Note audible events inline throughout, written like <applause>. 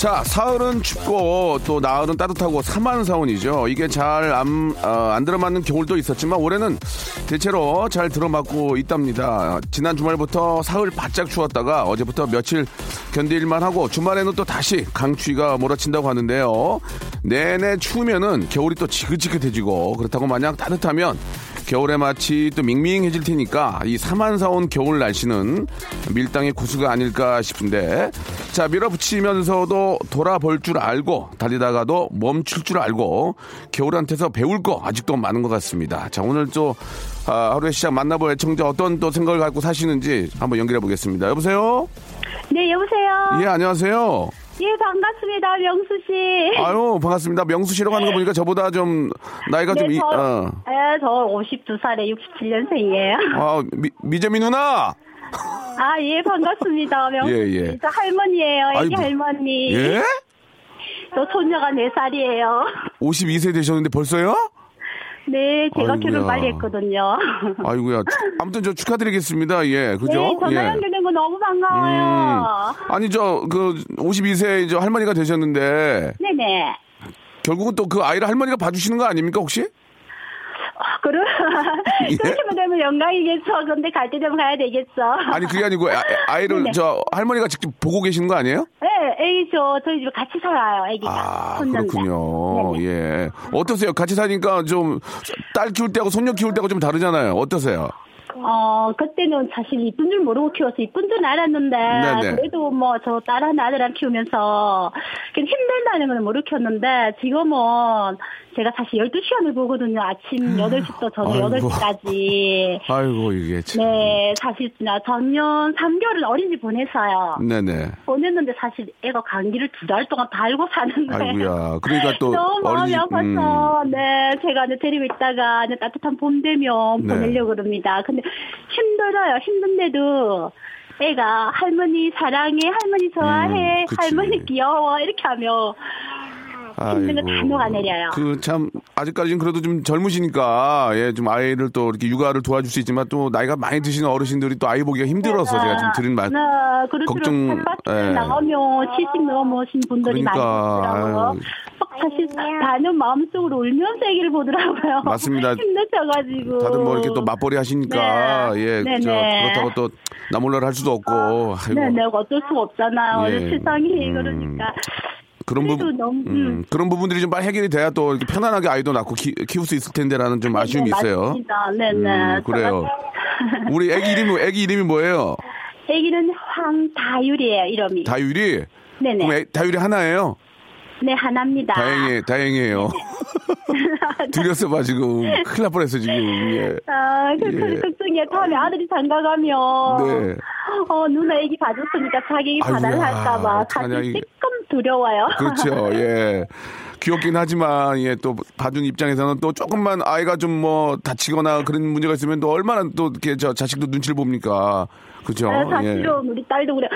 자, 사흘은 춥고 또 나흘은 따뜻하고 사만 사원이죠. 이게 잘안안 들어맞는 겨울도 있었지만 올해는 대체로 잘 들어맞고 있답니다. 지난 주말부터 사흘 바짝 추웠다가 어제부터 며칠 견딜만 하고 주말에는 또 다시 강추위가 몰아친다고 하는데요. 내내 추우면은 겨울이 또 지긋지긋해지고 그렇다고 마냥 따뜻하면 겨울에 마치 또 밍밍해질 테니까 이 사만사온 겨울 날씨는 밀당의 구수가 아닐까 싶은데 자 밀어붙이면서도 돌아볼 줄 알고 달리다가도 멈출 줄 알고 겨울한테서 배울 거 아직도 많은 것 같습니다. 자 오늘 또 아, 하루의 시작 만나볼 애청자 어떤 또 생각을 갖고 사시는지 한번 연결해 보겠습니다. 여보세요? 네, 여보세요? 예 안녕하세요. 예, 반갑습니다, 명수 씨. 아유 반갑습니다. 명수 씨라고 하는 거 보니까 저보다 좀 나이가 좀 네, 이, 저, 어. 예, 저 52살에 67년생이에요. 아 미, 미재미 누나. 아, 예, 반갑습니다, <laughs> 명수 예, 씨. 예. 저 할머니예요, 애기 아이고. 할머니. 예? 저 손녀가 4살이에요. 52세 되셨는데 벌써요? 네, 제가 아이고야. 결혼 빨리 했거든요. <laughs> 아이고야. 아무튼 저 축하드리겠습니다. 예, 그죠? 네, 전화 예. 연결된 거 너무 반가워요. 음. 아니 저 그 52세 저 할머니가 되셨는데 네네. 결국은 또 그 아이를 할머니가 봐주시는 거 아닙니까 혹시? 그러, 예? 그렇게만 되면 영광이겠죠. 근데 갈 때 되면 가야 되겠죠. 아니 그게 아니고 아, 이를 네네. 저 할머니가 직접 보고 계시는 거 아니에요? 네, 애기 저, 저희 집에 같이 살아요, 애기가. 아 손녀인데. 그렇군요. 네네. 예. 어떠세요? 같이 사니까 좀 딸 키울 때하고 손녀 키울 때하고 좀 다르잖아요. 어떠세요? 어, 그때는 사실 이쁜 줄 모르고 키워서 이쁜 줄 알았는데, 네네. 그래도 뭐 저 딸 하나 아들 하나 키우면서, 그냥 힘들다는 건 모르고 키웠는데, 지금은 제가 사실 12시간을 보거든요. 아침 8시부터 저녁 아이고. 8시까지. <laughs> 아이고 이게 참. 네, 사실 나 작년 3개월은 어린이집 보냈어요. 네네. 보냈는데 사실 애가 감기를 두 달 동안 달고 사는데. 아이고야. 그러니까 또 <laughs> 너무 마음이 어린이집, 음. 아파서, 네, 제가 이제 데리고 있다가 이제 따뜻한 봄 되면 네. 보내려고 그럽니다. 근데 힘들어요. 힘든데도 애가 할머니 사랑해, 할머니 좋아해, 음. 할머니 귀여워, 이렇게 하면 힘든 거다 아이고. 녹아내려요. 그 참 아직까지는 그래도 좀 젊으시니까 예 좀 아이를 또 이렇게 육아를 도와줄 수 있지만 또 나이가 많이 드시는 어르신들이 또 아이 보기가 힘들어서 제가 좀 드린 말 네, 그렇죠. 걱정, 예. 나가면 70 넘으신 분들이 그러니까, 많이. 막 사실 다는 마음속으로 울면서 얘기를 보더라고요. 맞습니다. <laughs> 힘드셔가지고. 다들 뭐 이렇게 또 맞벌이 하시니까 네. 예. 저 그렇다고 또 나몰라를 할 수도 없고 아이고 네네, 어쩔 수가 없잖아요. 예. 세상이 음. 그러니까. 그런 부분 너무, 음, 음. 그런 부분들이 좀 빨리 해결이 돼야 또 이렇게 편안하게 아이도 낳고 키, 키울 수 있을 텐데라는 좀 아쉬움이 네, 있어요. 맞습니다. 네네. 음, 그래요. 우리 애기 이름이 애기 이름이 뭐예요? 애기는 황다율이에요, 이름이. 다율이. 네네. 그럼 애, 다율이 하나예요? 네, 하나입니다. 다행히 다행이에요. <laughs> <laughs> 들렸어 봐 지금 큰일 날 뻔했어 지금. 예. 아, 그, 예. 그, 걱정이야. 다음에 아들이 장가 가면. 네. 어, 누나 애기 봐줬으니까 자기 애기 아이고야, 받아야 할까봐. 어떡하냐, 사실 이게. 조금 두려워요. 그렇죠. <laughs> 예. 귀엽긴 하지만 예 또 봐준 입장에서는 또 조금만 아이가 좀 뭐 다치거나 그런 문제가 있으면 또 얼마나 또 이렇게 저 자식도 눈치를 봅니까. 그죠? 네, 예. 사실은 우리 딸도 그래.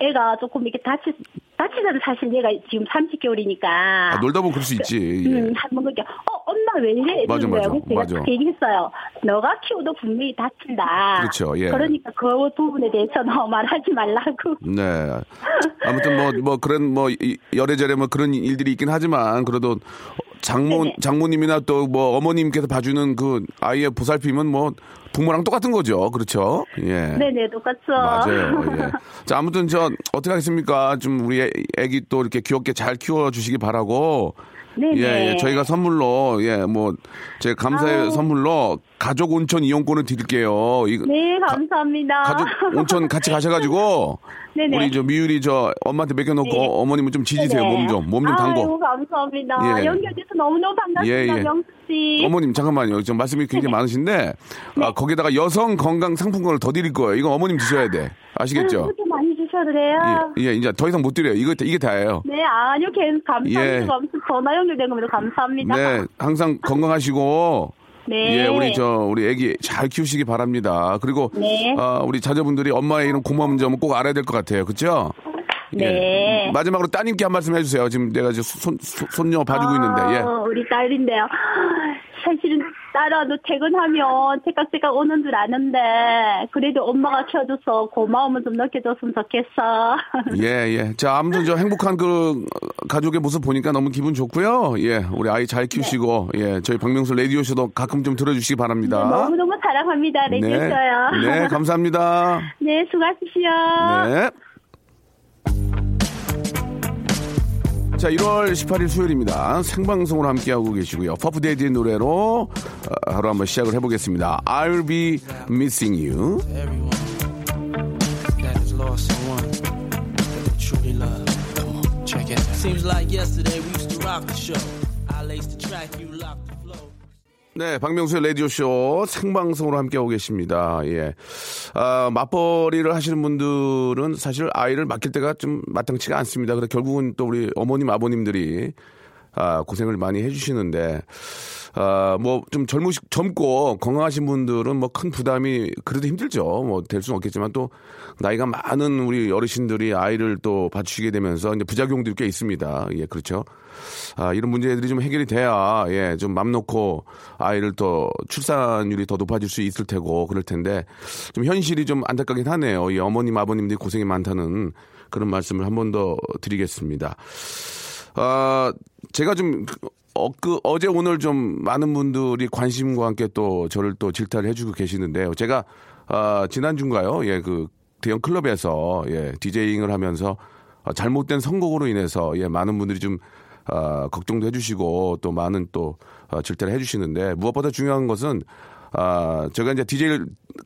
애가 조금 이렇게 다치, 다치면 사실 얘가 지금 30개월이니까. 아, 놀다 보면 그럴 수 있지. 예. 음, 한번 그렇게, 어, 엄마 왜 이래? 맞아, 맞아. 그래서 제가 맞아. 딱 얘기했어요. 너가 키워도 분명히 다친다. 그렇죠, 예. 그러니까 그 부분에 대해서 <laughs> 너 말하지 말라고. 네. 아무튼 뭐, 뭐 그런 뭐 이- 열애절에 뭐 그런 일들이 있긴 하지만 그래도 장모 네네. 장모님이나 또 뭐 어머님께서 봐주는 그 아이의 보살핌은 뭐 부모랑 똑같은 거죠. 그렇죠? 예. 네네, 똑같죠. 맞아요. 예. <laughs> 자, 아무튼 저 어떻게 하겠습니까? 좀 우리 애- 애기 또 이렇게 귀엽게 잘 키워 주시기 바라고. 네네. 예, 예. 저희가 선물로 예, 뭐 제 감사의 아우. 선물로 가족 온천 이용권을 드릴게요. 이거 네, 감사합니다. 가 족 온천 같이 가셔가지고 <laughs> 네네. 우리 저 미율이 저 엄마한테 맡겨놓고 네. 어머님은 좀 지지세요. 몸 좀 몸 좀 담고. 아이고, 감사합니다. 예. 연결돼서 너무너무 반갑습니다, 예, 예. 명수 씨. 어머님 잠깐만요. 좀 말씀이 굉장히 네네. 많으신데 네. 아, 거기다가 여성 건강 상품권을 더 드릴 거예요. 이거 어머님 드셔야 돼. 아시겠죠? 많이 주셔도 돼요. 예, 예, 이제 더 이상 못 드려요. 이거 이게 다예요. 네, 아니요, 계속 감사합니다. 예. 전화 연결된 겁니다. 감사합니다. 네, 항상 건강하시고 네. 예, 우리 저 우리 애기 잘 키우시기 바랍니다. 그리고 네. 아, 우리 자녀분들이 엄마의 이런 고마운 점은 꼭 알아야 될 것 같아요. 그렇죠? 네. 마지막으로 따님께 한 말씀 해주세요. 지금 내가 지금 손, 손, 손녀 봐주고 있는데. 예. 어, 우리 딸인데요. 사실은 딸아도 퇴근하면 제깍제깍 오는 줄 아는데 그래도 엄마가 키워줘서 고마움을 좀 느껴줬으면 좋겠어. <laughs> 예, 예. 자, 아무튼 저 행복한 그 가족의 모습 보니까 너무 기분 좋고요. 예, 우리 아이 잘 키우시고, 예, 저희 박명수 라디오 쇼도 가끔 좀 들어주시기 바랍니다. 너무 너무 사랑합니다. 네, 레디오쇼요. 네, 감사합니다. <laughs> 네, 수고하십시오. 네. 자, 1월 18일 수요일입니다. 생방송으로 함께하고 계시고요. 퍼프데이의 노래로 어, 하루 한번 시작을 해보겠습니다. I'll be missing you. 네, 박명수의 라디오쇼 생방송으로 함께하고 계십니다. 예. 아, 맞벌이를 하시는 분들은 사실 아이를 맡길 때가 좀 마땅치가 않습니다. 그래서 결국은 또 우리 어머님, 아버님들이 아, 고생을 많이 해주시는데, 아, 뭐, 좀 젊으시, 젊고 건강하신 분들은 뭐 큰 부담이 그래도 힘들죠. 뭐, 될 수는 없겠지만 또 나이가 많은 우리 어르신들이 아이를 또 봐주시게 되면서 이제 부작용들이 꽤 있습니다. 예, 그렇죠. 아, 이런 문제들이 좀 해결이 돼야, 예, 좀 맘 놓고 아이를 또 출산율이 더 높아질 수 있을 테고 그럴 텐데 좀 현실이 좀 안타깝긴 하네요. 이 어머님, 아버님들이 고생이 많다는 그런 말씀을 한 번 더 드리겠습니다. 아, 제가 좀, 어, 그, 어제 오늘 좀 많은 분들이 관심과 함께 또 저를 또 질타를 해주고 계시는데요. 제가, 아, 지난주인가요? 예, 그, 대형 클럽에서, 예, 디제잉을 하면서 아, 잘못된 선곡으로 인해서, 예, 많은 분들이 좀, 아, 걱정도 해주시고 또 많은 또 아, 질타를 해주시는데 무엇보다 중요한 것은 아, 제가 이제 DJ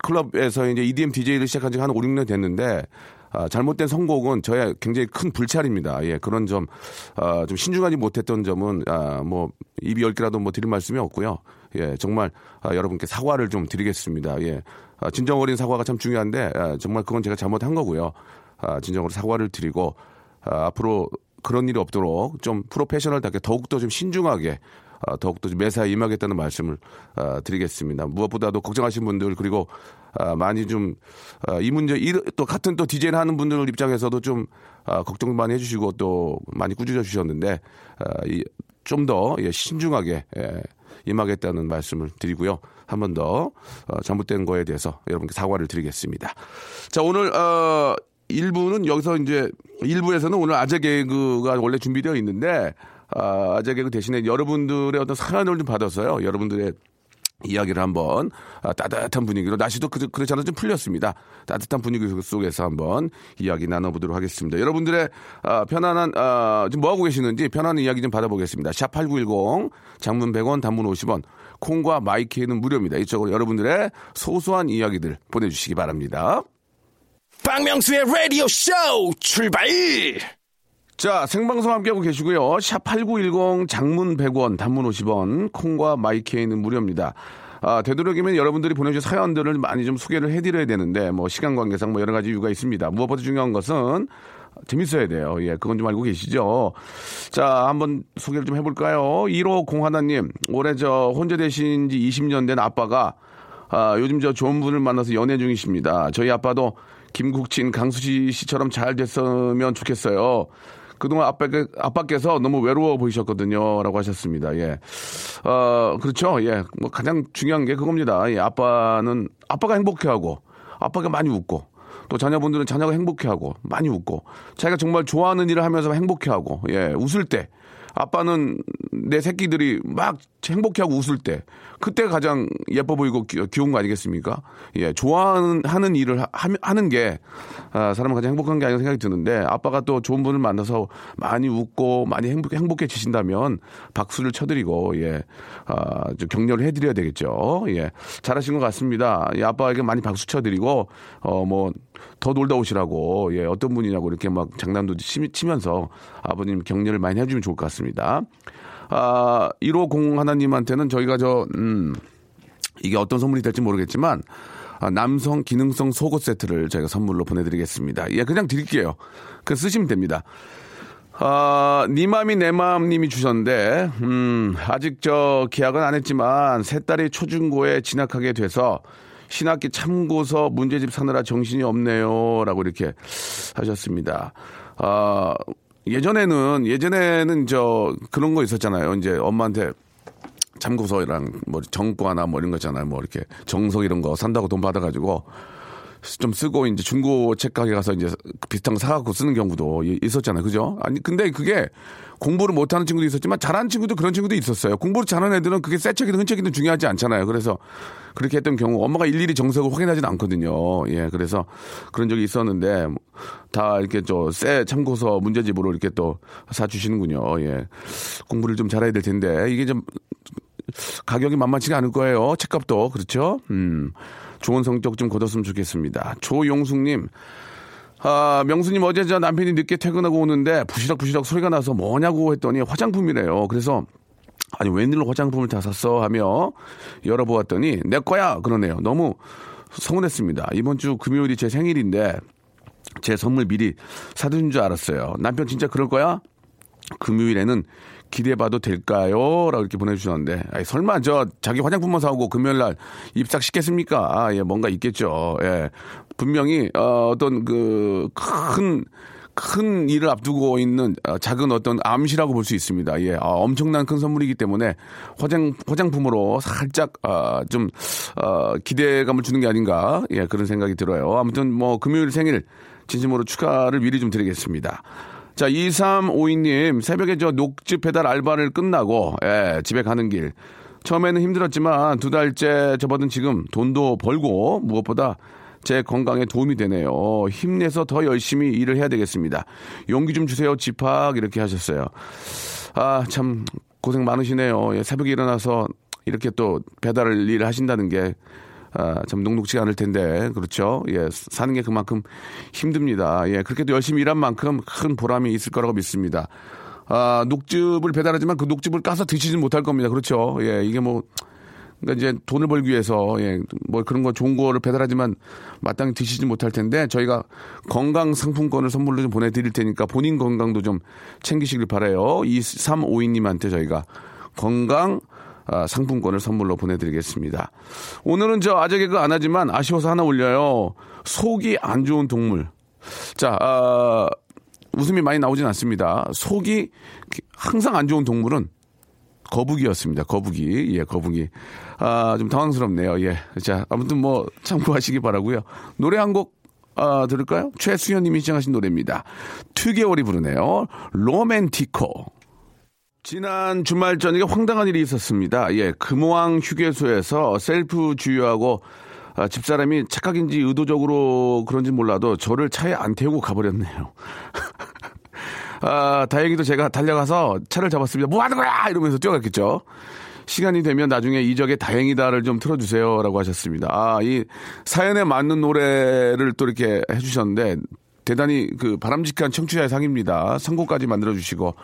클럽에서 이제 EDM DJ를 시작한 지 한 5, 6년 됐는데 아, 잘못된 선곡은 저의 굉장히 큰 불찰입니다. 예, 그런 점, 아, 좀 신중하지 못했던 점은, 아, 뭐, 입이 열 개라도 뭐 드릴 말씀이 없고요. 예, 정말, 아, 여러분께 사과를 좀 드리겠습니다. 예. 아, 진정 어린 사과가 참 중요한데, 아, 정말 그건 제가 잘못한 거고요. 아, 진정으로 사과를 드리고, 아, 앞으로 그런 일이 없도록 좀 프로페셔널답게 더욱더 좀 신중하게 아, 더욱더 좀 매사에 임하겠다는 말씀을 아, 드리겠습니다. 무엇보다도 걱정하신 분들 그리고 아, 많이 좀 이 문제 이- 또 같은 또 디제이를 하는 분들 입장에서도 좀 아, 걱정 많이 해주시고 또 많이 꾸짖어 주셨는데 좀 더 신중하게 예, 임하겠다는 말씀을 드리고요. 한 번더 어, 잘못된 거에 대해서 여러분께 사과를 드리겠습니다. 자 오늘 어, 1부는 여기서 이제 1부에서는 오늘 아재 개그가 원래 준비되어 있는데 아, 아재 개그 대신에 여러분들의 어떤 사연을 좀 받아서요. 여러분들의 이야기를 한번 아, 따뜻한 분위기로 날씨도 그, 그렇지 않아 좀 풀렸습니다. 따뜻한 분위기 속에서 한번 이야기 나눠보도록 하겠습니다. 여러분들의 아, 편안한 아, 지금 뭐 하고 계시는지 편안한 이야기 좀 받아보겠습니다. 샵 #8910 장문 100원, 단문 50원, 콩과 마이케이는 무료입니다. 이쪽으로 여러분들의 소소한 이야기들 보내주시기 바랍니다. 박명수의 라디오 쇼 출발! 자, 생방송 함께하고 계시고요. 샵8910 장문 100원, 단문 50원, 콩과 마이케이는 무료입니다. 아, 되도록이면 여러분들이 보내주신 사연들을 많이 좀 소개를 해드려야 되는데, 뭐, 시간 관계상 뭐 여러 가지 이유가 있습니다. 무엇보다 중요한 것은 재밌어야 돼요. 예, 그건 좀 알고 계시죠? 자, 한번 소개를 좀 해볼까요? 1호 공하나님, 올해 저 혼자 되신 지 20년 된 아빠가 아, 요즘 저 좋은 분을 만나서 연애 중이십니다. 저희 아빠도 김국진, 강수지 씨처럼 잘 됐으면 좋겠어요. 그동안 아빠께, 아빠께서 너무 외로워 보이셨거든요. 라고 하셨습니다. 예. 어, 그렇죠. 예. 뭐 가장 중요한 게 그겁니다. 예. 아빠는, 아빠가 행복해 하고, 아빠가 많이 웃고, 또 자녀분들은 자녀가 행복해 하고, 많이 웃고, 자기가 정말 좋아하는 일을 하면서 행복해 하고, 예. 웃을 때, 아빠는 내 새끼들이 막 행복해하고 웃을 때 그때 가장 예뻐 보이고 귀, 귀여운 거 아니겠습니까? 예, 좋아하는 하는 일을 하, 하는 게 아, 사람은 가장 행복한 게 아닌가 생각이 드는데 아빠가 또 좋은 분을 만나서 많이 웃고 많이 행복, 행복해지신다면 박수를 쳐드리고 예, 아, 좀 격려를 해드려야 되겠죠. 예, 잘하신 것 같습니다. 예, 아빠에게 많이 박수 쳐드리고 어뭐 더 놀다 오시라고 예, 어떤 분이냐고 이렇게 막 장난도 치, 치면서 아버님 격려를 많이 해주면 좋을 것 같습니다. 아, 150 하나님한테는 저희가 저, 음, 이게 어떤 선물이 될지 모르겠지만, 아, 남성 기능성 속옷 세트를 저희가 선물로 보내드리겠습니다. 예, 그냥 드릴게요. 그 쓰시면 됩니다. 아, 니 맘이 내맘님이 주셨는데, 음, 아직 저 계약은 안 했지만, 세 딸이 초중고에 진학하게 돼서, 신학기 참고서 문제집 사느라 정신이 없네요. 라고 이렇게 하셨습니다. 아, 예전에는, 예전에는 저, 그런 거 있었잖아요. 이제 엄마한테 참고서랑 뭐 정과나 뭐 이런 거 있잖아요. 뭐 이렇게 정석 이런 거 산다고 돈 받아가지고 좀 쓰고 이제 중고 책 가게 가서 이제 비슷한 거 사갖고 쓰는 경우도 있었잖아요. 그죠? 아니, 근데 그게 공부를 못하는 친구도 있었지만 잘하는 친구도 그런 친구도 있었어요. 공부를 잘하는 애들은 그게 새 책이든 흔 책이든 중요하지 않잖아요. 그래서 그렇게 했던 경우 엄마가 일일이 정석을 확인하지는 않거든요. 예, 그래서 그런 적이 있었는데 다 이렇게 저 새 참고서 문제집으로 이렇게 또 사주시는군요. 예. 공부를 좀 잘해야 될 텐데 이게 좀 가격이 만만치가 않을 거예요. 책값도. 그렇죠? 음. 좋은 성적 좀 거뒀으면 좋겠습니다. 조용숙님. 아, 명수님 어제 저 남편이 늦게 퇴근하고 오는데 부시럭부시럭 소리가 나서 뭐냐고 했더니 화장품이래요. 그래서 아니 웬일로 화장품을 다 샀어 하며 열어보았더니 내 거야 그러네요. 너무 서운했습니다. 이번 주 금요일이 제 생일인데 제 선물 미리 사둔 줄 알았어요. 남편 진짜 그럴 거야? 금요일에는 기대해봐도 될까요? 라고 이렇게 보내주셨는데, 아니, 설마 저 자기 화장품만 사오고 금요일 날 입삭시켰습니까? 아, 예, 뭔가 있겠죠. 예. 분명히, 어, 어떤 그, 큰, 큰 일을 앞두고 있는 어, 작은 어떤 암시라고 볼 수 있습니다. 예, 아, 엄청난 큰 선물이기 때문에 화장 화장품으로 살짝 아, 좀 어, 기대감을 주는 게 아닌가 예 그런 생각이 들어요. 아무튼 뭐 금요일 생일 진심으로 축하를 미리 좀 드리겠습니다. 자, 2352님, 새벽에 저 녹즙 배달 알바를 끝나고, 예, 집에 가는 길. 처음에는 힘들었지만 두 달째 접어든 지금 돈도 벌고 무엇보다 제 건강에 도움이 되네요. 힘내서 더 열심히 일을 해야 되겠습니다. 용기 좀 주세요, 집합. 이렇게 하셨어요. 아, 참, 고생 많으시네요. 예, 새벽에 일어나서 이렇게 또 배달 일을 하신다는 게 아, 참 녹록지 않을 텐데 그렇죠. 예, 사는 게 그만큼 힘듭니다. 예, 그렇게도 열심히 일한 만큼 큰 보람이 있을 거라고 믿습니다. 아, 녹즙을 배달하지만 그 녹즙을 까서 드시진 못할 겁니다. 그렇죠. 예, 이게 뭐 그러니까 이제 돈을 벌기 위해서 예, 뭐 그런 거 좋은 거를 배달하지만 마땅히 드시지 못할 텐데 저희가 건강 상품권을 선물로 좀 보내드릴 테니까 본인 건강도 좀 챙기시길 바래요. 2352님한테 저희가 건강 아, 상품권을 선물로 보내드리겠습니다. 오늘은 저 아재 개그 안 하지만 아쉬워서 하나 올려요. 속이 안 좋은 동물. 자, 아, 웃음이 많이 나오진 않습니다. 속이 항상 안 좋은 동물은 거북이였습니다. 거북이. 예, 거북이. 아, 좀 당황스럽네요. 예. 자, 아무튼 뭐 참고하시기 바라고요. 노래 한곡 아, 들을까요? 최수현 님이 시청하신 노래입니다. 2개월이 부르네요. 로맨티코. 지난 주말 저녁에 황당한 일이 있었습니다. 예, 금호항 휴게소에서 셀프 주유하고 아, 집사람이 착각인지 의도적으로 그런지 몰라도 저를 차에 안 태우고 가버렸네요. <laughs> 아, 다행히도 제가 달려가서 차를 잡았습니다. 뭐 하는 거야! 이러면서 뛰어갔겠죠. 시간이 되면 나중에 이적의 다행이다를 좀 틀어주세요. 라고 하셨습니다. 아, 이 사연에 맞는 노래를 또 이렇게 해주셨는데 대단히 그 바람직한 청취자의 상입니다. 선곡까지 만들어주시고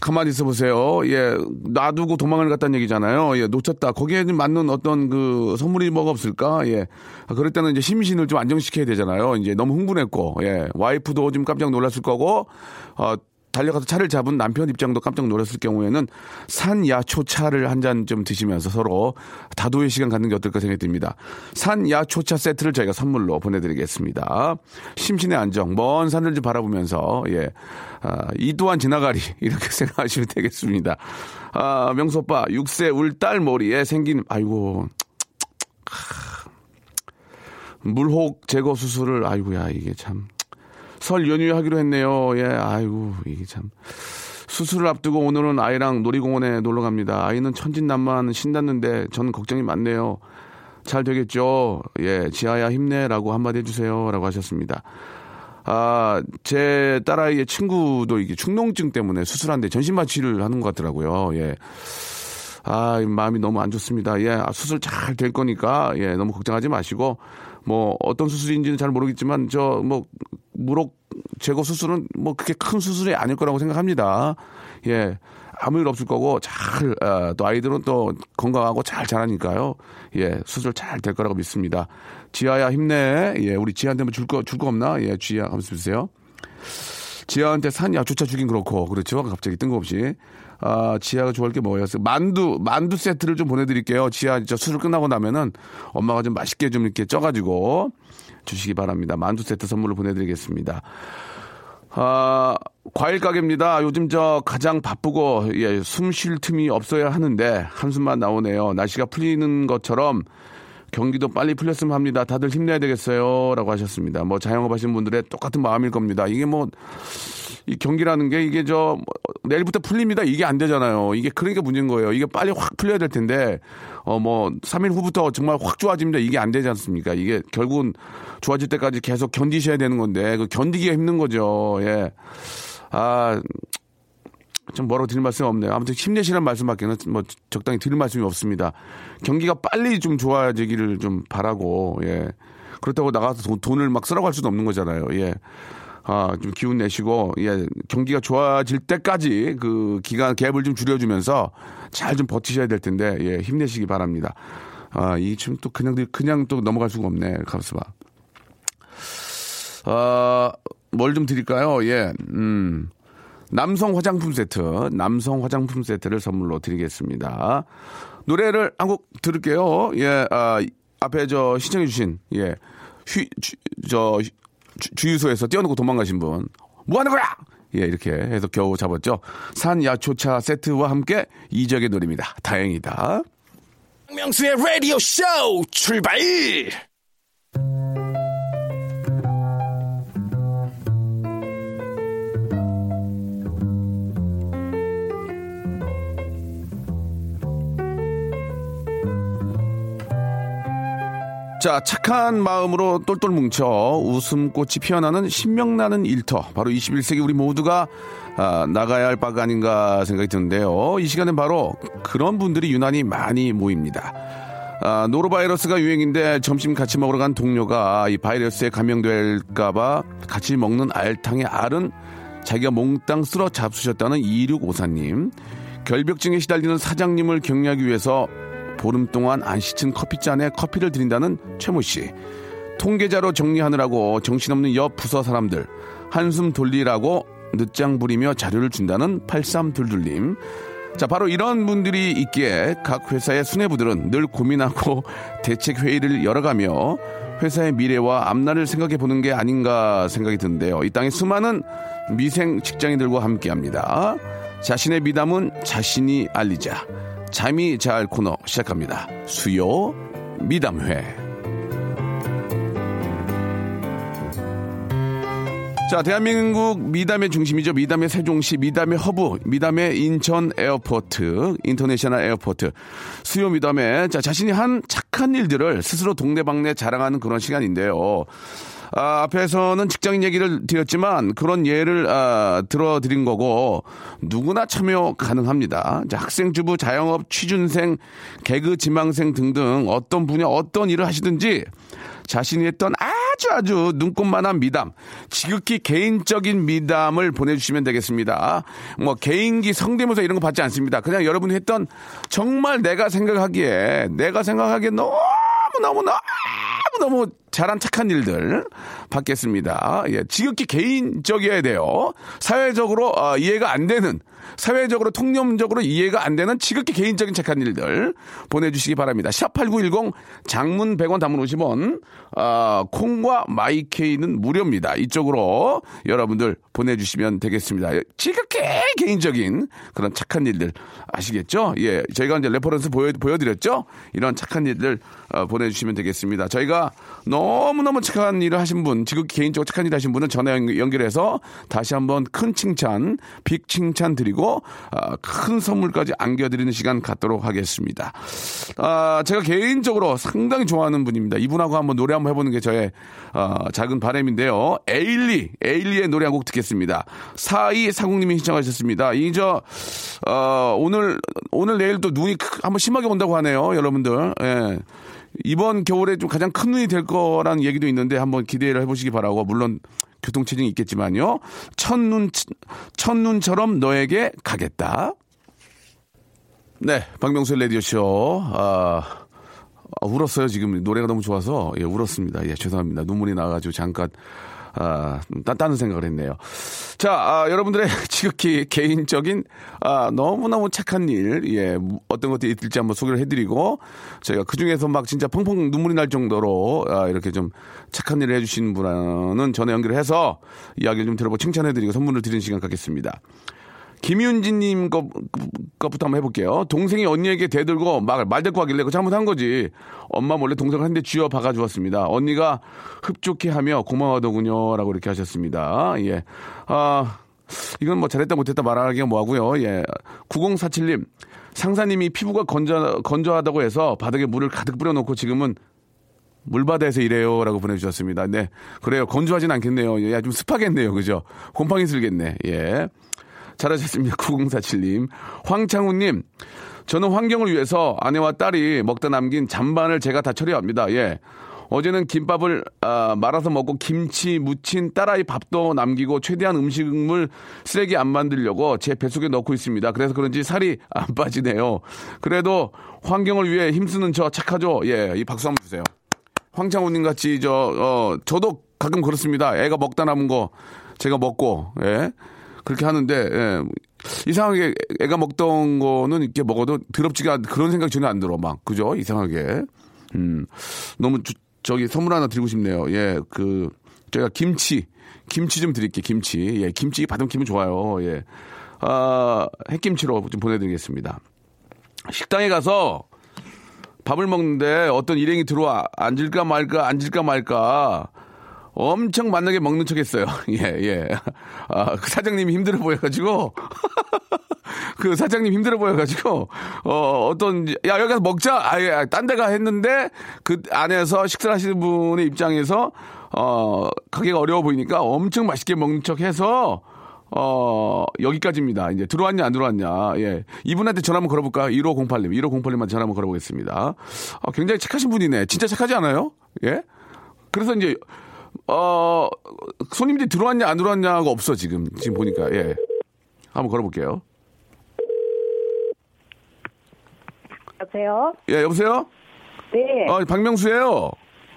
가만히 있어 보세요. 예, 놔두고 도망을 갔다는 얘기잖아요. 예, 놓쳤다. 거기에 맞는 어떤 그 선물이 뭐가 없을까? 예. 그럴 때는 이제 심신을 좀 안정시켜야 되잖아요. 이제 너무 흥분했고, 예. 와이프도 좀 깜짝 놀랐을 거고, 어, 달려가서 차를 잡은 남편 입장도 깜짝 놀랐을 경우에는 산야초차를 한 잔 좀 드시면서 서로 다도의 시간 갖는 게 어떨까 생각이 듭니다. 산야초차 세트를 저희가 선물로 보내드리겠습니다. 심신의 안정, 먼 산을 좀 바라보면서, 예. 아, 이 또한 지나가리. <laughs> 이렇게 생각하시면 되겠습니다. 아, 명수 오빠, 6세 울 딸 머리에 생긴, 아이고. 물혹 제거 수술을, 아이고야, 이게 참. 설 연휴 하기로 했네요. 예, 아이고, 이게 참. 수술을 앞두고 오늘은 아이랑 놀이공원에 놀러 갑니다. 아이는 천진난만 신났는데 저는 걱정이 많네요. 잘 되겠죠? 예, 지아야 힘내라고 한마디 해주세요. 라고 하셨습니다. 아, 제 딸아이의 친구도 이게 축농증 때문에 수술한데 전신마취를 하는 것 같더라고요. 예. 아, 마음이 너무 안 좋습니다. 예, 아, 수술 잘 될 거니까, 예, 너무 걱정하지 마시고, 뭐, 어떤 수술인지는 잘 모르겠지만, 저, 뭐, 무릎 제거 수술은 뭐, 그렇게 큰 수술이 아닐 거라고 생각합니다. 예, 아무 일 없을 거고, 잘, 아, 또 아이들은 또 건강하고 잘 자라니까요. 예, 수술 잘 될 거라고 믿습니다. 지아야 힘내. 예, 우리 지아한테 뭐 줄 거, 줄 거 없나? 예, 지아, 한번 주세요. 지아한테 산 약조차 주긴 그렇고, 그렇죠. 갑자기 뜬금없이. 아, 지아가 좋아할 게 뭐예요? 만두, 만두 세트를 좀 보내드릴게요. 지아, 저 수술 끝나고 나면은 엄마가 좀 맛있게 좀 이렇게 쪄가지고 주시기 바랍니다. 만두 세트 선물로 보내드리겠습니다. 아, 과일 가게입니다. 요즘 저 가장 바쁘고, 예, 숨 쉴 틈이 없어야 하는데, 한숨만 나오네요. 날씨가 풀리는 것처럼 경기도 빨리 풀렸으면 합니다. 다들 힘내야 되겠어요. 라고 하셨습니다. 뭐 자영업 하시는 분들의 똑같은 마음일 겁니다. 이게 뭐, 이 경기라는 게 이게 저 뭐, 내일부터 풀립니다. 이게 안 되잖아요. 이게 그러니까 문제인 거예요. 이게 빨리 확 풀려야 될 텐데 어 뭐 3일 후부터 정말 확 좋아집니다. 이게 안 되지 않습니까? 이게 결국은 좋아질 때까지 계속 견디셔야 되는 건데 그 견디기가 힘든 거죠. 예. 아, 좀 뭐라고 드릴 말씀이 없네요. 아무튼 힘내시라는 말씀밖에는 뭐 적당히 드릴 말씀이 없습니다. 경기가 빨리 좀 좋아지기를 좀 바라고, 예. 그렇다고 나가서 돈, 돈을 막 쓰라고 할 수도 없는 거잖아요. 예. 아, 좀 기운 내시고, 예, 경기가 좋아질 때까지 그 기간 갭을 좀 줄여주면서 잘 좀 버티셔야 될 텐데, 예, 힘내시기 바랍니다. 아, 이 지금 또 그냥, 그냥 또 넘어갈 수가 없네. 가만있어 봐. 아, 뭘 좀 드릴까요? 예, 음. 남성 화장품 세트, 남성 화장품 세트를 선물로 드리겠습니다. 노래를 한 곡 들을게요. 예, 아, 앞에 저 시청해주신, 예, 휘, 주, 저, 주, 주유소에서 뛰어놓고 도망가신 분. 뭐 하는 거야! 예, 이렇게 해서 겨우 잡았죠. 산 야초차 세트와 함께 이적의 노래입니다. 다행이다. 명수의 라디오 쇼 출발! 자, 착한 마음으로 똘똘 뭉쳐 웃음꽃이 피어나는 신명나는 일터. 바로 21세기 우리 모두가 아, 나가야 할 바가 아닌가 생각이 드는데요. 이 시간은 바로 그런 분들이 유난히 많이 모입니다. 아, 노로바이러스가 유행인데 점심 같이 먹으러 간 동료가 이 바이러스에 감염될까봐 같이 먹는 알탕의 알은 자기가 몽땅 쓸어 잡수셨다는 2654님. 결벽증에 시달리는 사장님을 격려하기 위해서 보름 동안 안 씻은 커피잔에 커피를 드린다는 최모 씨. 통계자로 정리하느라고 정신없는 옆 부서 사람들. 한숨 돌리라고 늦장 부리며 자료를 준다는 8322님. 자, 바로 이런 분들이 있기에 각 회사의 수뇌부들은 늘 고민하고 <laughs> 대책 회의를 열어가며 회사의 미래와 앞날을 생각해 보는 게 아닌가 생각이 드는데요. 이 땅의 수많은 미생 직장인들과 함께 합니다. 자신의 미담은 자신이 알리자. 자미자 코너 시작합니다. 수요 미담회. 자, 대한민국 미담의 중심이죠. 미담의 세종시, 미담의 허브, 미담의 인천 airport, international airport. 수요 미담회 자, 자신이 한 착한 일들을 스스로 동네방네 자랑하는 그런 시간인데요. 아, 앞에서는 직장인 얘기를 드렸지만 그런 예를 아, 들어드린 거고 누구나 참여 가능합니다. 자, 학생 주부, 자영업, 취준생, 개그 지망생 등등 어떤 분야 어떤 일을 하시든지 자신이 했던 아주 아주 눈꽃만한 미담, 지극히 개인적인 미담을 보내주시면 되겠습니다. 뭐 개인기 성대모사 이런 거 받지 않습니다. 그냥 여러분이 했던 정말 내가 생각하기에 내가 생각하기에 너무 너무 너무 너무 잘한 착한 일들 받겠습니다. 예, 지극히 개인적이어야 돼요. 사회적으로 어, 이해가 안 되는 사회적으로 통념적으로 이해가 안 되는 지극히 개인적인 착한 일들 보내주시기 바랍니다. 샵8910 장문 100원 단문 50원 어, 콩과 마이케이는 무료입니다. 이쪽으로 여러분들 보내주시면 되겠습니다. 지극히 개인적인 그런 착한 일들 아시겠죠? 예, 저희가 이제 reference 보여, 보여드렸죠? 이런 착한 일들 어, 보내주시면 되겠습니다. 저희가 너무 너무너무 착한 일을 하신 분, 지극히 개인적으로 착한 일을 하신 분은 전화 연- 연결해서 다시 한번 큰 칭찬, 빅 칭찬 드리고, 아, 큰 선물까지 안겨드리는 시간 갖도록 하겠습니다. 아, 제가 개인적으로 상당히 좋아하는 분입니다. 이분하고 한번 노래 한번 해보는 게 저의 아, 작은 바람인데요. 에일리, 에일리의 노래 한 곡 듣겠습니다. 4240님이 신청하셨습니다. 이, 저, 어, 오늘, 오늘 내일 또 눈이 크- 한번 심하게 온다고 하네요. 여러분들. 예. 이번 겨울에 좀 가장 큰 눈이 될 거라는 얘기도 있는데 한번 기대를 해보시기 바라고 물론 교통체증이 있겠지만요. 첫눈 첫눈처럼 너에게 가겠다. 네, 박명수의 라디오 쇼. 아, 아, 울었어요 지금 노래가 너무 좋아서 예, 울었습니다. 예, 죄송합니다. 눈물이 나가지고 잠깐 아, 따, 다른 생각을 했네요. 자, 아, 여러분들의 <laughs> 지극히 개인적인, 아, 너무너무 착한 일, 예, 무- 어떤 것들이 있을지 한번 소개를 해드리고, 저희가 그 중에서 막 진짜 펑펑 눈물이 날 정도로, 아, 이렇게 좀 착한 일을 해주시는 분은 전화 연결을 해서 이야기를 좀 들어보고 칭찬해드리고 선물을 드리는 시간 갖겠습니다. 김윤진님 거, 것부터 한번 해볼게요. 동생이 언니에게 대들고 막 말대꾸 하길래 그거 잘못한 거지. 엄마 몰래 동생을 한 대 쥐어 박아 주었습니다. 언니가 흡족해 하며 고마워하더군요. 라고 이렇게 하셨습니다. 예. 아, 이건 뭐 잘했다 못했다 말하기가 뭐하고요. 예. 9047님. 상사님이 피부가 건조, 건조하다고 해서 바닥에 물을 가득 뿌려놓고 지금은 물바다에서 일해요. 라고 보내주셨습니다. 네. 그래요. 건조하진 않겠네요. 예, 좀 습하겠네요. 그죠? 곰팡이 슬겠네. 예. 잘하셨습니다. 9047님. 황창훈님. 저는 환경을 위해서 아내와 딸이 먹다 남긴 잔반을 제가 다 처리합니다. 예. 어제는 김밥을 아, 말아서 먹고 김치 무친 딸아이 밥도 남기고 최대한 음식물 쓰레기 안 만들려고 제 뱃속에 넣고 있습니다. 그래서 그런지 살이 안 빠지네요. 그래도 환경을 위해 힘쓰는 저 착하죠? 예, 이 박수 한번 주세요. 황창호님 같이 저 어, 저도 가끔 그렇습니다. 애가 먹다 남은 거 제가 먹고 예 그렇게 하는데 예. 이상하게 애가 먹던 거는 이렇게 먹어도 더럽지가 그런 생각 전혀 안 들어 막 그죠 이상하게 음 너무 주- 저기 선물 하나 드리고 싶네요. 예그 제가 김치 김치 좀 드릴게요. 김치 예 김치 받으면 기분 좋아요. 예. 아, 햇김치로 좀 보내드리겠습니다. 식당에 가서 밥을 먹는데 어떤 일행이 들어와 앉을까 말까 앉을까 말까 엄청 만나게 먹는 척 했어요. <laughs> 예, 예. 아, 그 사장님이 힘들어 보여가지고. <laughs> 그 사장님 힘들어 보여가지고, 어, 어떤, 야, 여기 가서 먹자! 아 예, 딴 데가 했는데, 그 안에서 식사를 하시는 분의 입장에서, 어, 가게가 어려워 보이니까 엄청 맛있게 먹는 척 해서, 어, 여기까지입니다. 이제 들어왔냐, 안 들어왔냐. 예. 이분한테 전화 한번 걸어볼까? 1508님, 1508님한테 전화 한번 걸어보겠습니다. 어, 굉장히 착하신 분이네. 진짜 착하지 않아요? 예? 그래서 이제, 어, 손님들이 들어왔냐, 안 들어왔냐가 없어, 지금. 지금 보니까, 예. 한번 걸어볼게요. 여보세요? 예, 여보세요? 네. 어, 박명수예요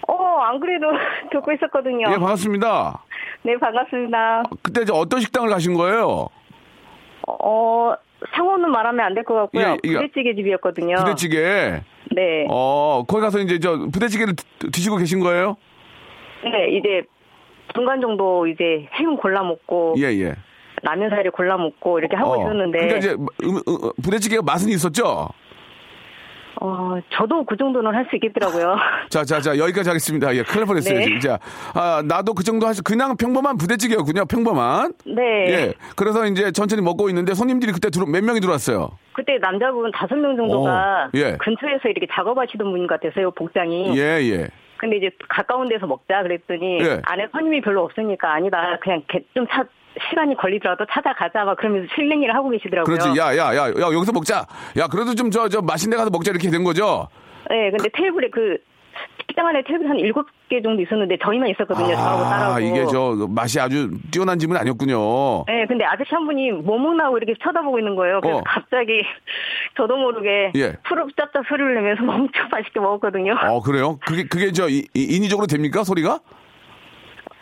어, 안 그래도 <laughs> 듣고 있었거든요. 예, 반갑습니다. 네, 반갑습니다. 그때 저 어떤 식당을 가신 거예요? 어, 상호는 말하면 안 될 것 같고요. 예, 부대찌개 집이었거든요. 부대찌개. 네. 어, 거기 가서 이제 저 부대찌개를 드- 드시고 계신 거예요? 네, 이제 중간 정도 이제 햄 골라 먹고 예, 예. 라면 사리 골라 먹고 이렇게 하고 어, 있었는데 그러니까 이제 음, 음, 부대찌개가 맛은 있었죠? 어, 저도 그 정도는 할 수 있겠더라고요. <laughs> 자, 자, 자, 여기까지 하겠습니다. 예, 큰일 날 뻔했어요, 네. 지금. 자, 아, 나도 그 정도 하시, 그냥 평범한 부대찌개였군요, 평범한. 네. 예. 그래서 이제 천천히 먹고 있는데 손님들이 그때 들어, 몇 명이 들어왔어요? 그때 남자분 다섯 명 정도가 어, 예. 근처에서 이렇게 작업하시던 분 같아서요, 복장이. 예, 예. 근데 이제 가까운 데서 먹자 그랬더니 예. 안에 손님이 별로 없으니까 아니다 그냥 개- 좀 차, 시간이 걸리더라도 찾아가자 막 그러면서 실랭이를 하고 계시더라고요. 그렇지. 야, 야, 야, 야, 여기서 먹자. 야, 그래도 좀 저, 저 맛있는 데 가서 먹자 이렇게 된 거죠? 네, 근데 테이블에 그 식당 안에 테이블 한 일곱 개 정도 있었는데 저희만 있었거든요. 저하고 딸하고. 아, 이게 저 맛이 아주 뛰어난 집은 아니었군요. 네, 근데 아저씨 한 분이 뭐 먹나고 이렇게 쳐다보고 있는 거예요. 그래서 어. 갑자기 <laughs> 저도 모르게 예. 푸릅 짭짭 소리를 내면서 <laughs> 엄청 맛있게 먹었거든요. 어, 그래요? 그게, 그게 저, 이- 이- 인위적으로 됩니까? 소리가?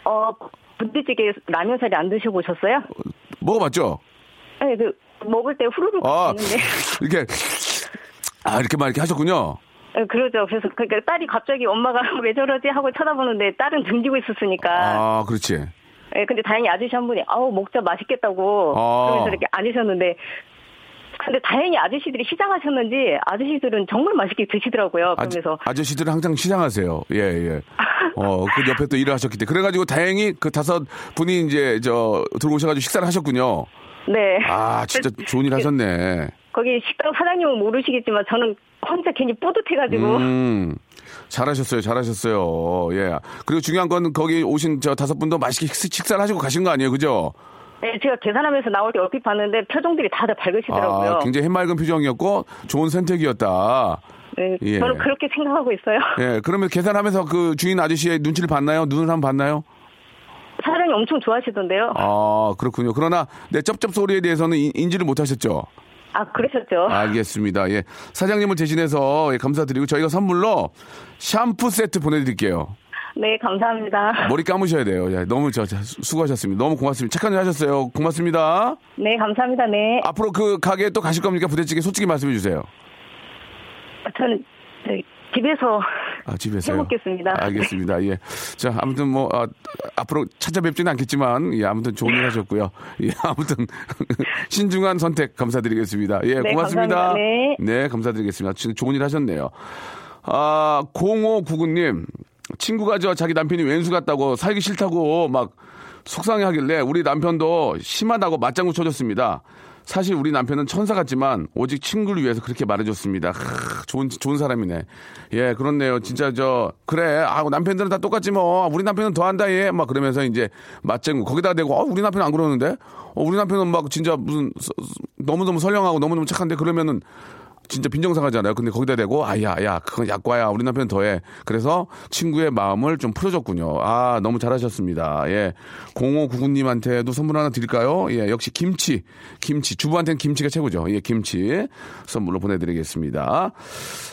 어, 부대찌개 라면 사리 안 드셔보셨어요? 먹어봤죠? 네, 그 먹을 때 후루룩 아, 있는데. <laughs> 이렇게, 아, 이렇게 막 이렇게 하셨군요. 네, 그러죠. 그래서 그러니까 딸이 갑자기 엄마가 <laughs> 왜 저러지 하고 쳐다보는데 딸은 등지고 있었으니까. 아, 그렇지. 예, 근데 다행히 아저씨 한 분이 아우 먹자 맛있겠다고 아. 그러면서 이렇게 앉으셨는데 근데 다행히 아저씨들이 시장하셨는지 아저씨들은 정말 맛있게 드시더라고요. 그러면서 아 저, 씨들은 항상 시장하세요. 예, 예. 어, 그 옆에 또 일을 하셨기 때문에. 그래 가지고 다행히 그 다섯 분이 이제 저 들어오셔 가지고 식사를 하셨군요. 네. 아, 진짜 좋은 일 하셨네. 거기 식당 사장님은 모르시겠지만 저는 혼자 괜히 뿌듯해가지고 음. 잘하셨어요, 잘하셨어요. 예. 그리고 중요한 건 거기 오신 저 다섯 분도 맛있게 식- 식사를 하시고 가신 거 아니에요, 그죠? 네, 제가 계산하면서 나올 때 얼핏 봤는데 표정들이 다들 밝으시더라고요. 아, 굉장히 해맑은 표정이었고 좋은 선택이었다. 네, 예. 저는 그렇게 생각하고 있어요. 예, 그러면 계산하면서 그 주인 아저씨의 눈치를 봤나요? 눈을 한번 봤나요? 사장님 엄청 좋아하시던데요. 아, 그렇군요. 그러나 내 쩝쩝 소리에 대해서는 인- 인지를 못 하셨죠? 아, 그러셨죠. 알겠습니다. 예. 사장님을 대신해서 예, 감사드리고 저희가 선물로 샴푸 세트 보내드릴게요. 네, 감사합니다. 머리 감으셔야 돼요. 예, 너무 저, 저, 수- 수고하셨습니다. 너무 고맙습니다. 착한 일 하셨어요. 고맙습니다. 네, 감사합니다. 네. 앞으로 그 가게에 또 가실 겁니까? 부대찌개 솔직히 말씀해 주세요. 저는 저희 집에서 아, 집에서요. 해먹겠습니다. 알겠습니다. 예. 자, 아무튼 뭐, 아, 앞으로 찾아뵙지는 않겠지만, 예, 아무튼 좋은 일 하셨고요. 예, <laughs> 아무튼, <laughs> 신중한 선택 감사드리겠습니다. 예, 네, 고맙습니다. 감사합니다. 네. 감사드리겠습니다. 진짜 좋은 일 하셨네요. 아, 0599님, 친구가 저 자기 남편이 왼수 같다고 살기 싫다고 막 속상해 하길래 우리 남편도 심하다고 맞장구 쳐줬습니다. 사실 우리 남편은 천사 같지만 오직 친구를 위해서 그렇게 말해줬습니다. 하, 좋은 좋은 사람이네. 예, 그렇네요. 진짜 저 그래. 아, 남편들은 다 똑같지 뭐. 우리 남편은 더 한다 얘. 막 그러면서 이제 맞장구 거기다 대고 어, 우리 남편은 안 그러는데. 어, 우리 남편은 막 진짜 무슨 너무 너무 선량하고 너무 너무 착한데 그러면은 진짜 빈정상하잖아요. 근데 거기다 대고, 아, 야, 야, 그건 약과야. 우리 남편 더해. 그래서 친구의 마음을 좀 풀어줬군요. 아, 너무 잘하셨습니다. 예. 0599님한테도 선물 하나 드릴까요? 예, 역시 김치. 김치. 주부한테는 김치가 최고죠. 예, 김치. 선물로 보내드리겠습니다.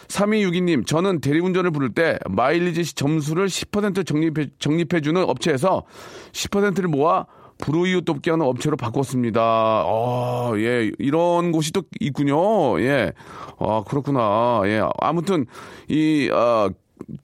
3262님, 저는 대리운전을 부를 때 마일리지 점수를 10% 적립해, 적립해주는 업체에서 10%를 모아 불우이웃 돕게 하는 업체로 바꿨습니다. 어, 예, 이런 곳이 또 있군요. 예. 아, 그렇구나. 예. 아무튼, 이, 어,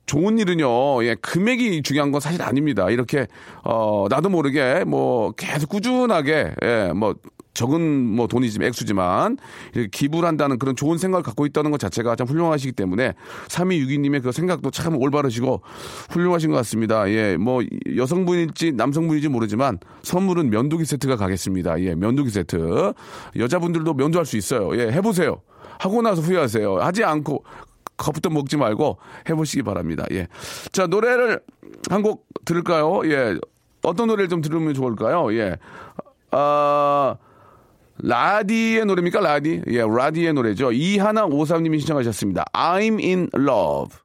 좋은 일은요, 예, 금액이 중요한 건 사실 아닙니다. 이렇게, 어, 나도 모르게, 뭐, 계속 꾸준하게, 예, 뭐, 적은 뭐 돈이지만 액수지만 이렇게 기부를 한다는 그런 좋은 생각을 갖고 있다는 것 자체가 참 훌륭하시기 때문에 3262님의 그 생각도 참 올바르시고 훌륭하신 것 같습니다. 예, 뭐 여성분일지 남성분일지 모르지만 선물은 면도기 세트가 가겠습니다. 예, 면도기 세트. 여자분들도 면도할 수 있어요. 예, 해보세요. 하고 나서 후회하세요. 하지 않고 겁부터 먹지 말고 해보시기 바랍니다. 예. 자, 노래를 한 곡 들을까요? 예. 어떤 노래를 좀 들으면 좋을까요? 예. 아, 라디의 노래입니까? 라디? 예, 라디의 노래죠. 이하나 오삼님이 신청하셨습니다. I'm in love.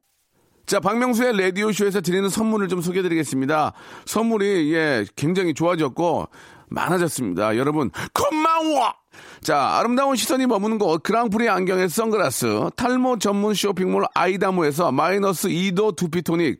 자, 박명수의 라디오쇼에서 드리는 선물을 좀 소개해 드리겠습니다. 선물이, 예, 굉장히 좋아졌고, 많아졌습니다. 여러분, 고마워! 자, 아름다운 시선이 머무는 곳, 그랑프리 안경에서 선글라스, 탈모 전문 쇼핑몰 아이다모에서 마이너스 2도 두피토닉,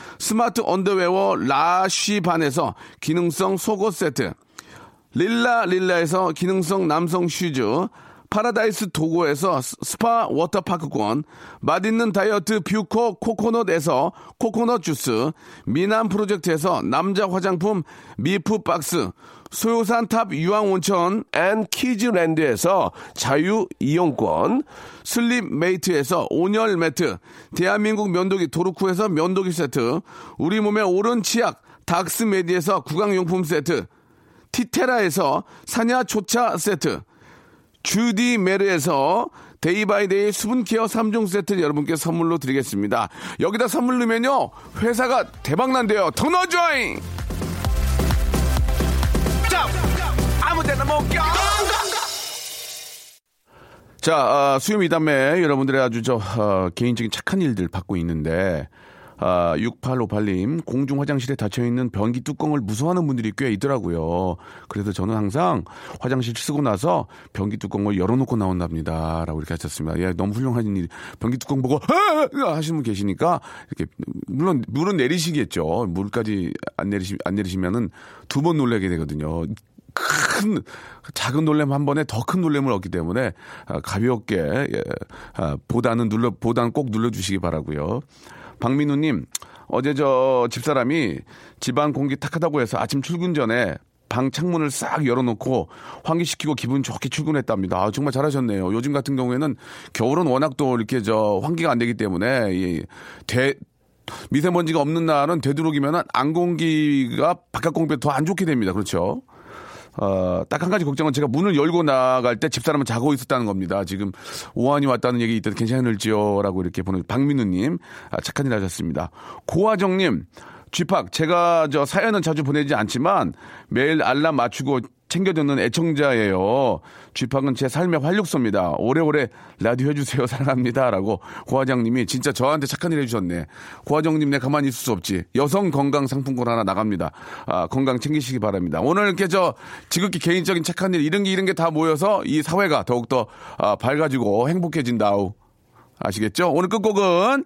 스마트 언더웨어 라쉬반에서 기능성 속옷 세트, 릴라 릴라에서 기능성 남성 슈즈, 파라다이스 도고에서 스- 스파 워터파크권, 맛있는 다이어트 뷰코 코코넛에서 코코넛 주스, 미남 프로젝트에서 남자 화장품 미프 박스, 소요산 탑 유황온천 and 키즈랜드에서 자유 이용권, 슬립 메이트에서 온열 매트, 대한민국 면도기 도루코에서 면도기 세트, 우리 몸에 옳은 치약 닥스메디에서 구강용품 세트, 티테라에서 산야초차 세트, 주디 메르에서 day by day 수분케어 3종 세트를 여러분께 선물로 드리겠습니다. 여기다 선물 넣으면요, 회사가 대박난대요. 더 넣어줘잉! 아무 데나 못 껴! 자, 아, 수요 미담에 여러분들의 아주 저, 어, 개인적인 착한 일들 받고 있는데, 아, 6858님, 공중 화장실에 닫혀있는 변기 뚜껑을 무서워하는 분들이 꽤 있더라고요. 그래서 저는 항상 화장실 쓰고 나서 변기 뚜껑을 열어놓고 나온답니다. 라고 이렇게 하셨습니다. 예, 너무 훌륭한 일. 변기 뚜껑 보고, 아! 하시는 분 계시니까, 이렇게, 물론, 물은 내리시겠죠. 물까지 안 내리시, 안 내리시면은 두 번 놀라게 되거든요. 큰 작은 놀램 한 번에 더 큰 놀램을 얻기 때문에 아, 가볍게 예, 아, 보다는 눌러 보다는 꼭 눌러주시기 바라고요. 박민우님 어제 저 집사람이 집안 공기 탁하다고 해서 아침 출근 전에 방 창문을 싹 열어놓고 환기시키고 기분 좋게 출근했답니다. 아, 정말 잘하셨네요. 요즘 같은 경우에는 겨울은 워낙 또 이렇게 저 환기가 안 되기 때문에 이 대, 미세먼지가 없는 날은 되도록이면 안 공기가 바깥 공기에 더 안 좋게 됩니다. 그렇죠? 어, 딱 한 가지 걱정은 제가 문을 열고 나갈 때 집사람은 자고 있었다는 겁니다. 지금 오한이 왔다는 얘기 있던데 괜찮을지요? 라고 이렇게 보내, 박민우님, 아, 착한 일 하셨습니다. 고화정님, 쥐팍, 제가 저 사연은 자주 보내지 않지만 매일 알람 맞추고 챙겨 듣는 애청자예요. 쥐팍은 제 삶의 활력소입니다. 오래오래 라디오 해주세요. 사랑합니다. 라고 고화장님이 진짜 저한테 착한 일 해주셨네. 고화정님 내 가만히 있을 수 없지. 여성 건강 상품권 하나 나갑니다. 아, 건강 챙기시기 바랍니다. 오늘 이렇게 저 지극히 개인적인 착한 일 이런 게 이런 게 다 모여서 이 사회가 더욱더 아, 밝아지고 행복해진다우. 아시겠죠? 오늘 끝곡은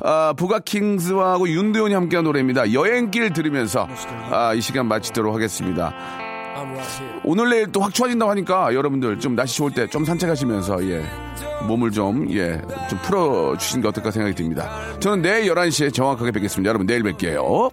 아, 부가킹스하고 윤도현이 함께한 노래입니다. 여행길 들으면서 아, 이 시간 마치도록 하겠습니다. 오늘 내일 또 확 추워진다고 하니까 여러분들 좀 날씨 좋을 때 좀 산책하시면서 예 몸을 좀 예 좀 풀어 주시는 게 어떨까 생각이 듭니다. 저는 내일 11시에 정확하게 뵙겠습니다. 여러분 내일 뵐게요.